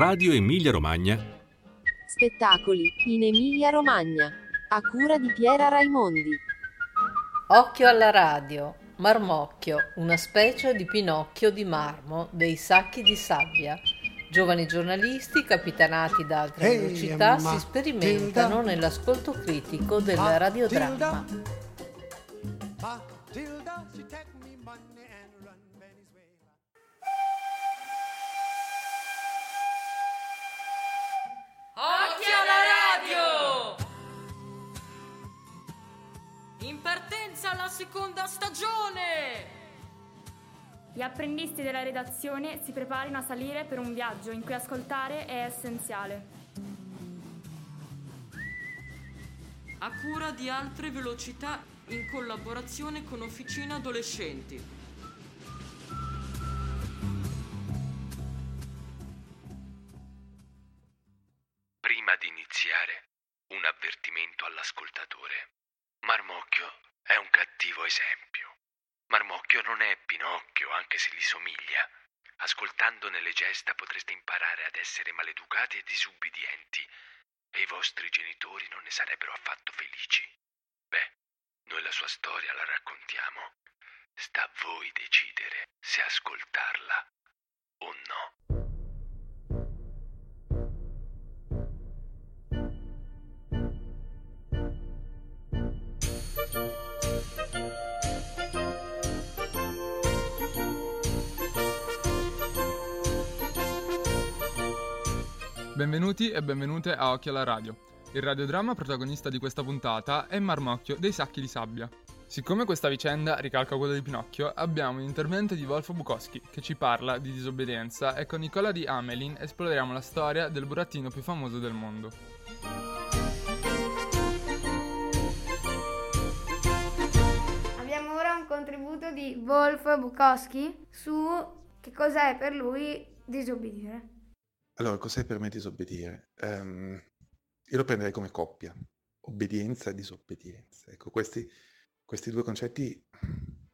Radio Emilia Romagna. Spettacoli in Emilia Romagna. A cura di Piera Raimondi. Occhio alla radio. Marmocchio, una specie di Pinocchio di marmo dei sacchi di sabbia. Giovani giornalisti, capitanati da altre Ehi, velocità, si Matilda. sperimentano nell'ascolto critico del radiodramma. Matilda, seconda stagione! Gli apprendisti della redazione si preparino a salire per un viaggio in cui ascoltare è essenziale. A cura di altre velocità in collaborazione con Officina Adolescenti. Non è Pinocchio, anche se gli somiglia. Ascoltandone le gesta potreste imparare ad essere maleducati e disubbidienti, e i vostri genitori non ne sarebbero affatto felici. Beh, noi la sua storia la raccontiamo. Sta a voi decidere se ascoltarla o no. Benvenuti e benvenute a Occhio alla Radio. Il radiodramma protagonista di questa puntata è Marmocchio dei sacchi di sabbia. Siccome questa vicenda ricalca quella di Pinocchio, abbiamo un intervento di Wolfo Bukowski che ci parla di disobbedienza e con Nicola di Amelin esploreremo la storia del burattino più famoso del mondo. Abbiamo ora un contributo di Wolf Bukowski su che cos'è per lui disobbedire. Allora, cos'è per me disobbedire? Ehm, io lo prenderei come coppia, obbedienza e disobbedienza. Ecco, questi, questi due concetti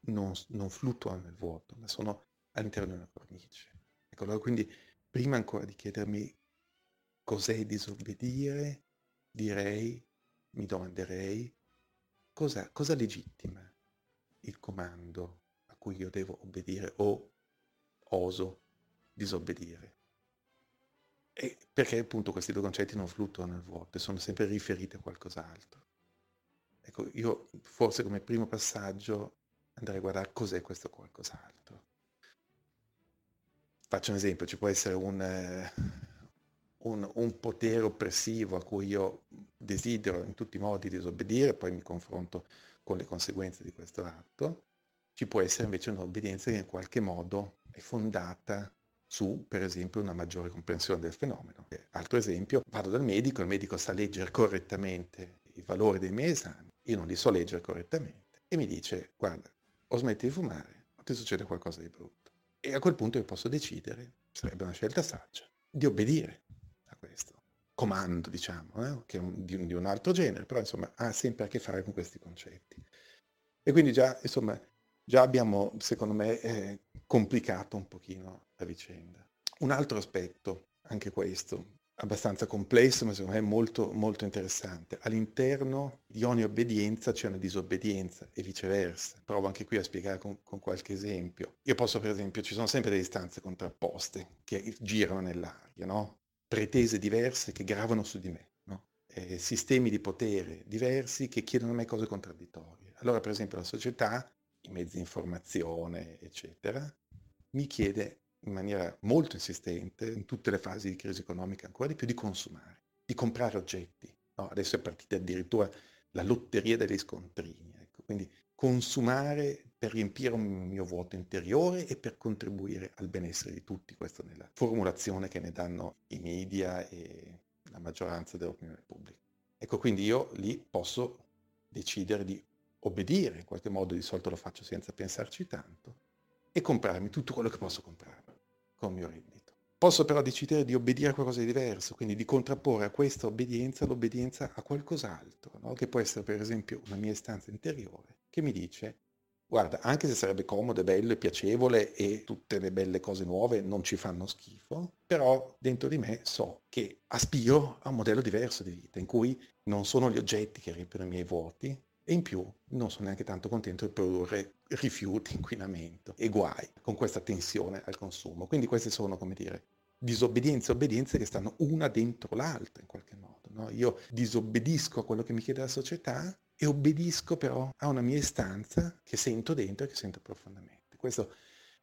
non, non fluttuano nel vuoto, ma sono all'interno di una cornice. Ecco, allora quindi prima ancora di chiedermi cos'è disobbedire, direi, mi domanderei cosa, cosa legittima il comando a cui io devo obbedire o oso disobbedire. E perché appunto questi due concetti non fluttuano nel vuoto sono sempre riferiti a qualcos'altro. Ecco, io forse come primo passaggio andrei a guardare cos'è questo qualcos'altro. Faccio un esempio, ci può essere un, eh, un, un potere oppressivo a cui io desidero in tutti i modi disobbedire, poi mi confronto con le conseguenze di questo atto. Ci può essere invece un'obbedienza che in qualche modo è fondata su, per esempio, una maggiore comprensione del fenomeno. Eh, Altro esempio, vado dal medico, il medico sa leggere correttamente i valori dei miei esami, io non li so leggere correttamente, e mi dice, guarda, o smetti di fumare o ti succede qualcosa di brutto. E a quel punto io posso decidere, sarebbe una scelta saggia, di obbedire a questo comando, diciamo, eh, che è un- di, un, di un altro genere, però insomma ha sempre a che fare con questi concetti. E quindi già, insomma, già abbiamo, secondo me, eh, complicato un pochino la vicenda. Un altro aspetto, anche questo, abbastanza complesso, ma secondo me molto, molto interessante. All'interno di ogni obbedienza c'è una disobbedienza e viceversa. Provo anche qui a spiegare con, con qualche esempio. Io posso, per esempio, ci sono sempre delle istanze contrapposte che girano nell'aria, no? Pretese diverse che gravano su di me, no? Eh, sistemi di potere diversi che chiedono a me cose contraddittorie. Allora, per esempio, la società, i mezzi di informazione, eccetera, mi chiede in maniera molto insistente, in tutte le fasi di crisi economica ancora di più, di consumare, di comprare oggetti. no? Adesso è partita addirittura la lotteria degli scontrini. ecco. Quindi consumare per riempire un mio vuoto interiore e per contribuire al benessere di tutti, questo nella formulazione che ne danno i media e la maggioranza dell'opinione pubblica. Ecco, quindi io lì posso decidere di obbedire, in qualche modo di solito lo faccio senza pensarci tanto, e comprarmi tutto quello che posso comprare con il mio reddito. Posso però decidere di obbedire a qualcosa di diverso, quindi di contrapporre a questa obbedienza l'obbedienza a qualcos'altro, no? che può essere per esempio una mia istanza interiore che mi dice Guarda, anche se sarebbe comodo, e bello e piacevole e tutte le belle cose nuove non ci fanno schifo, però dentro di me so che aspiro a un modello diverso di vita, in cui non sono gli oggetti che riempiono i miei vuoti e in più non sono neanche tanto contento di produrre rifiuti, inquinamento e guai con questa tensione al consumo. Quindi queste sono, come dire, disobbedienze e obbedienze che stanno una dentro l'altra in qualche modo. No? Io disobbedisco a quello che mi chiede la società e obbedisco però a una mia istanza che sento dentro e che sento profondamente. Questo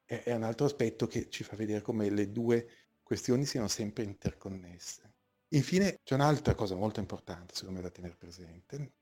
è, è un altro aspetto che ci fa vedere come le due questioni siano sempre interconnesse. Infine c'è un'altra cosa molto importante secondo me da tenere presente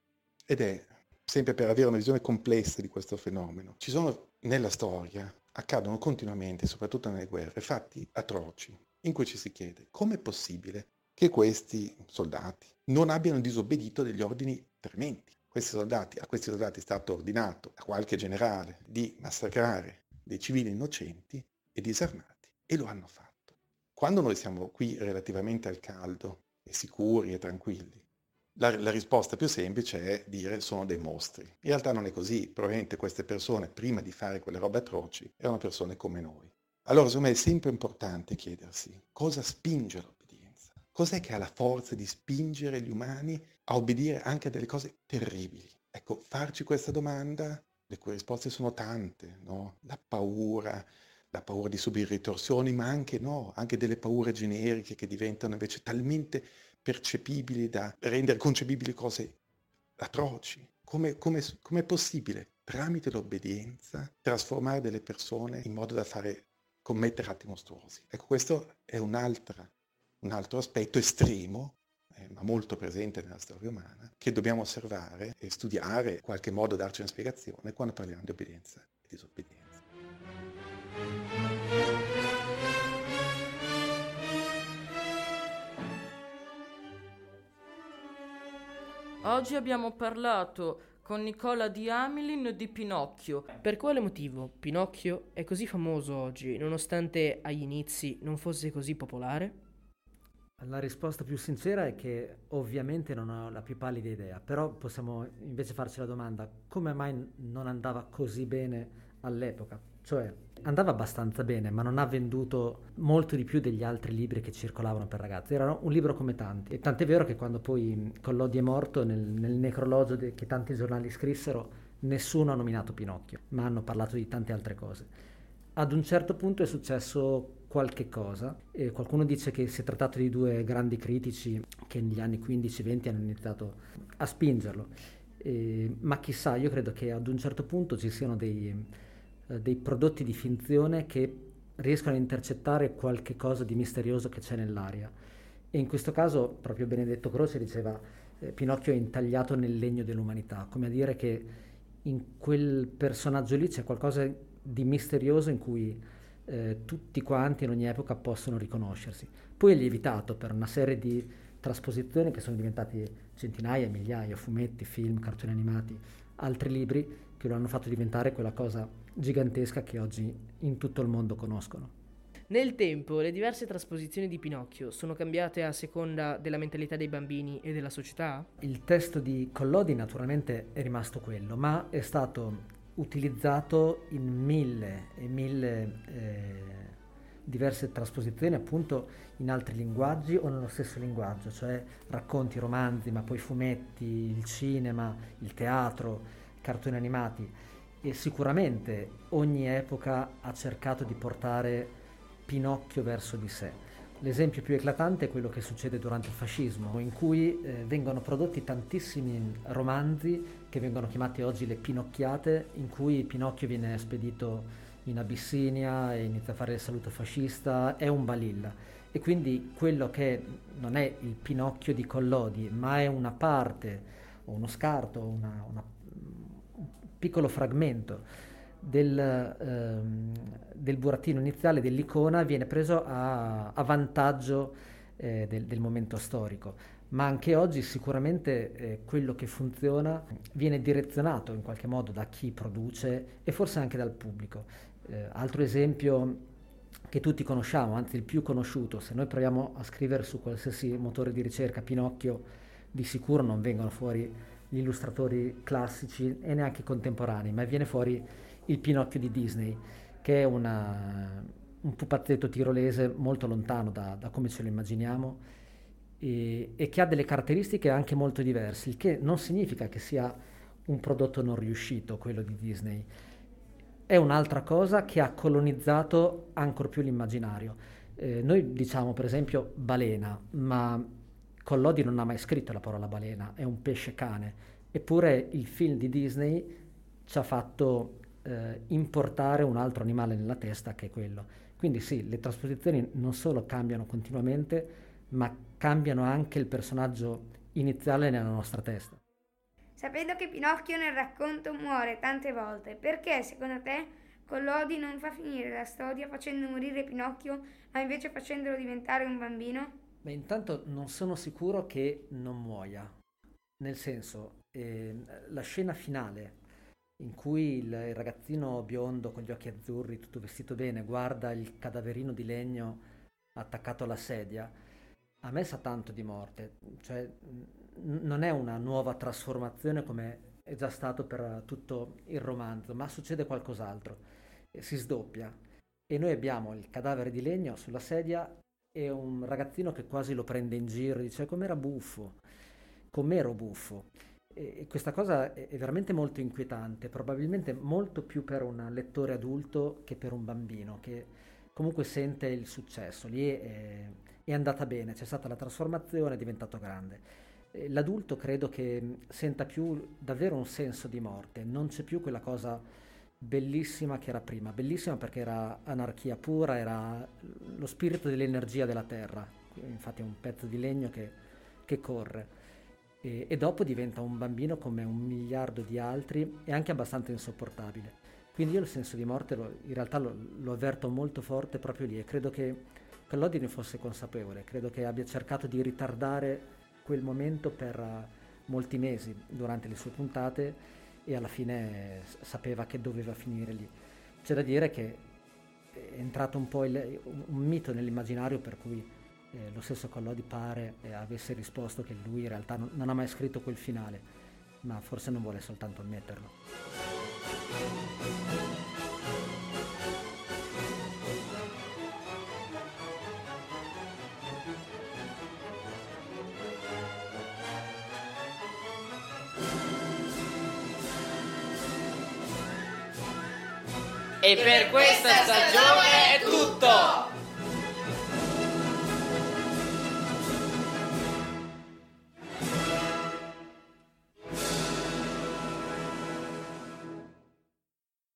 ed è sempre per avere una visione complessa di questo fenomeno. Ci sono nella storia, accadono continuamente, soprattutto nelle guerre, fatti atroci in cui ci si chiede come è possibile che questi soldati non abbiano disobbedito degli ordini trementi questi soldati, a questi soldati è stato ordinato da qualche generale di massacrare dei civili innocenti e disarmati e lo hanno fatto. Quando noi siamo qui relativamente al caldo e sicuri e tranquilli, la, la, risposta più semplice è dire sono dei mostri. In realtà non è così, probabilmente queste persone prima di fare quelle robe atroci erano persone come noi. Allora secondo me è sempre importante chiedersi cosa spinge l'obbedienza, cos'è che ha la forza di spingere gli umani a obbedire anche a delle cose terribili. Ecco, farci questa domanda, le cui risposte sono tante, no? La paura, la paura di subire ritorsioni, ma anche no, anche delle paure generiche che diventano invece talmente percepibili da rendere concepibili cose atroci. Come, come, è possibile, tramite l'obbedienza, trasformare delle persone in modo da fare commettere atti mostruosi? Ecco, questo è un altro aspetto estremo ma molto presente nella storia umana, che dobbiamo osservare e studiare, in qualche modo darci una spiegazione quando parliamo di obbedienza e disobbedienza. Oggi abbiamo parlato con Nicola di Amelin di Pinocchio. Per quale motivo Pinocchio è così famoso oggi, nonostante agli inizi non fosse così popolare? La risposta più sincera è che ovviamente non ho la più pallida idea, però possiamo invece farci la domanda come mai non andava così bene all'epoca? Cioè andava abbastanza bene, ma non ha venduto molto di più degli altri libri che circolavano per ragazzi. Era un libro come tanti. E tant'è vero che quando poi Collodi è morto, nel, nel necrologio de- che tanti giornali scrissero, nessuno ha nominato Pinocchio, ma hanno parlato di tante altre cose. Ad un certo punto è successo qualche cosa. E qualcuno dice che si è trattato di due grandi critici che negli anni 15-20 hanno iniziato a spingerlo. E, ma chissà, io credo che ad un certo punto ci siano dei, eh, dei prodotti di finzione che riescono a intercettare qualche cosa di misterioso che c'è nell'aria. E in questo caso proprio Benedetto Croce diceva eh, Pinocchio è intagliato nel legno dell'umanità, come a dire che in quel personaggio lì c'è qualcosa di misterioso in cui eh, tutti quanti in ogni epoca possono riconoscersi. Poi è lievitato per una serie di trasposizioni che sono diventati centinaia, migliaia, fumetti, film, cartoni animati, altri libri che lo hanno fatto diventare quella cosa gigantesca che oggi in tutto il mondo conoscono. Nel tempo le diverse trasposizioni di Pinocchio sono cambiate a seconda della mentalità dei bambini e della società? Il testo di Collodi naturalmente è rimasto quello, ma è stato utilizzato in mille e mille eh, diverse trasposizioni appunto in altri linguaggi o nello stesso linguaggio, cioè racconti, romanzi, ma poi fumetti, il cinema, il teatro, cartoni animati e sicuramente ogni epoca ha cercato di portare Pinocchio verso di sé. L'esempio più eclatante è quello che succede durante il fascismo, in cui eh, vengono prodotti tantissimi romanzi che vengono chiamati oggi le Pinocchiate, in cui Pinocchio viene spedito in Abissinia e inizia a fare il saluto fascista, è un balilla. E quindi quello che non è il Pinocchio di Collodi, ma è una parte, o uno scarto, una, una, un piccolo fragmento del, ehm, del burattino iniziale, dell'icona, viene preso a, a vantaggio eh, del, del, momento storico. Ma anche oggi sicuramente eh, quello che funziona viene direzionato in qualche modo da chi produce e forse anche dal pubblico. Eh, altro esempio che tutti conosciamo, anzi il più conosciuto, se noi proviamo a scrivere su qualsiasi motore di ricerca Pinocchio, di sicuro non vengono fuori gli illustratori classici e neanche contemporanei, ma viene fuori il Pinocchio di Disney, che è una, un pupazzetto tirolese molto lontano da, da come ce lo immaginiamo e, e, che ha delle caratteristiche anche molto diverse, il che non significa che sia un prodotto non riuscito, quello di Disney. È un'altra cosa che ha colonizzato ancora più l'immaginario. Eh, noi diciamo per esempio balena, ma Collodi non ha mai scritto la parola balena, è un pesce cane, eppure il film di Disney ci ha fatto eh, importare un altro animale nella testa che è quello. Quindi sì, le trasposizioni non solo cambiano continuamente, ma cambiano anche il personaggio iniziale nella nostra testa. Sapendo che Pinocchio nel racconto muore tante volte, perché secondo te Collodi non fa finire la storia facendo morire Pinocchio, ma invece facendolo diventare un bambino? Beh, intanto non sono sicuro che non muoia. Nel senso, eh, la scena finale in cui il, ragazzino biondo con gli occhi azzurri, tutto vestito bene, guarda il cadaverino di legno attaccato alla sedia, a me sa tanto di morte, cioè n- non è una nuova trasformazione come è già stato per tutto il romanzo, ma succede qualcos'altro, si sdoppia. E noi abbiamo il cadavere di legno sulla sedia e un ragazzino che quasi lo prende in giro, dice com'era buffo, com'ero buffo. E questa cosa è veramente molto inquietante, probabilmente molto più per un lettore adulto che per un bambino, che comunque sente il successo. Lì è, è andata bene, c'è stata la trasformazione, è diventato grande. L'adulto credo che senta più davvero un senso di morte, non c'è più quella cosa bellissima che era prima, bellissima perché era anarchia pura, era lo spirito dell'energia della terra, infatti è un pezzo di legno che, che corre e, e, dopo diventa un bambino come un miliardo di altri e anche abbastanza insopportabile. Quindi io il senso di morte lo, in realtà lo, lo, avverto molto forte proprio lì e credo che Collodi ne fosse consapevole, credo che abbia cercato di ritardare quel momento per uh, molti mesi durante le sue puntate e alla fine sapeva che doveva finire lì. C'è da dire che è entrato un po' il, un mito nell'immaginario per cui eh, lo stesso Collodi pare eh, avesse risposto che lui in realtà non, non ha mai scritto quel finale, ma forse non vuole soltanto ammetterlo. E per questa stagione è tutto!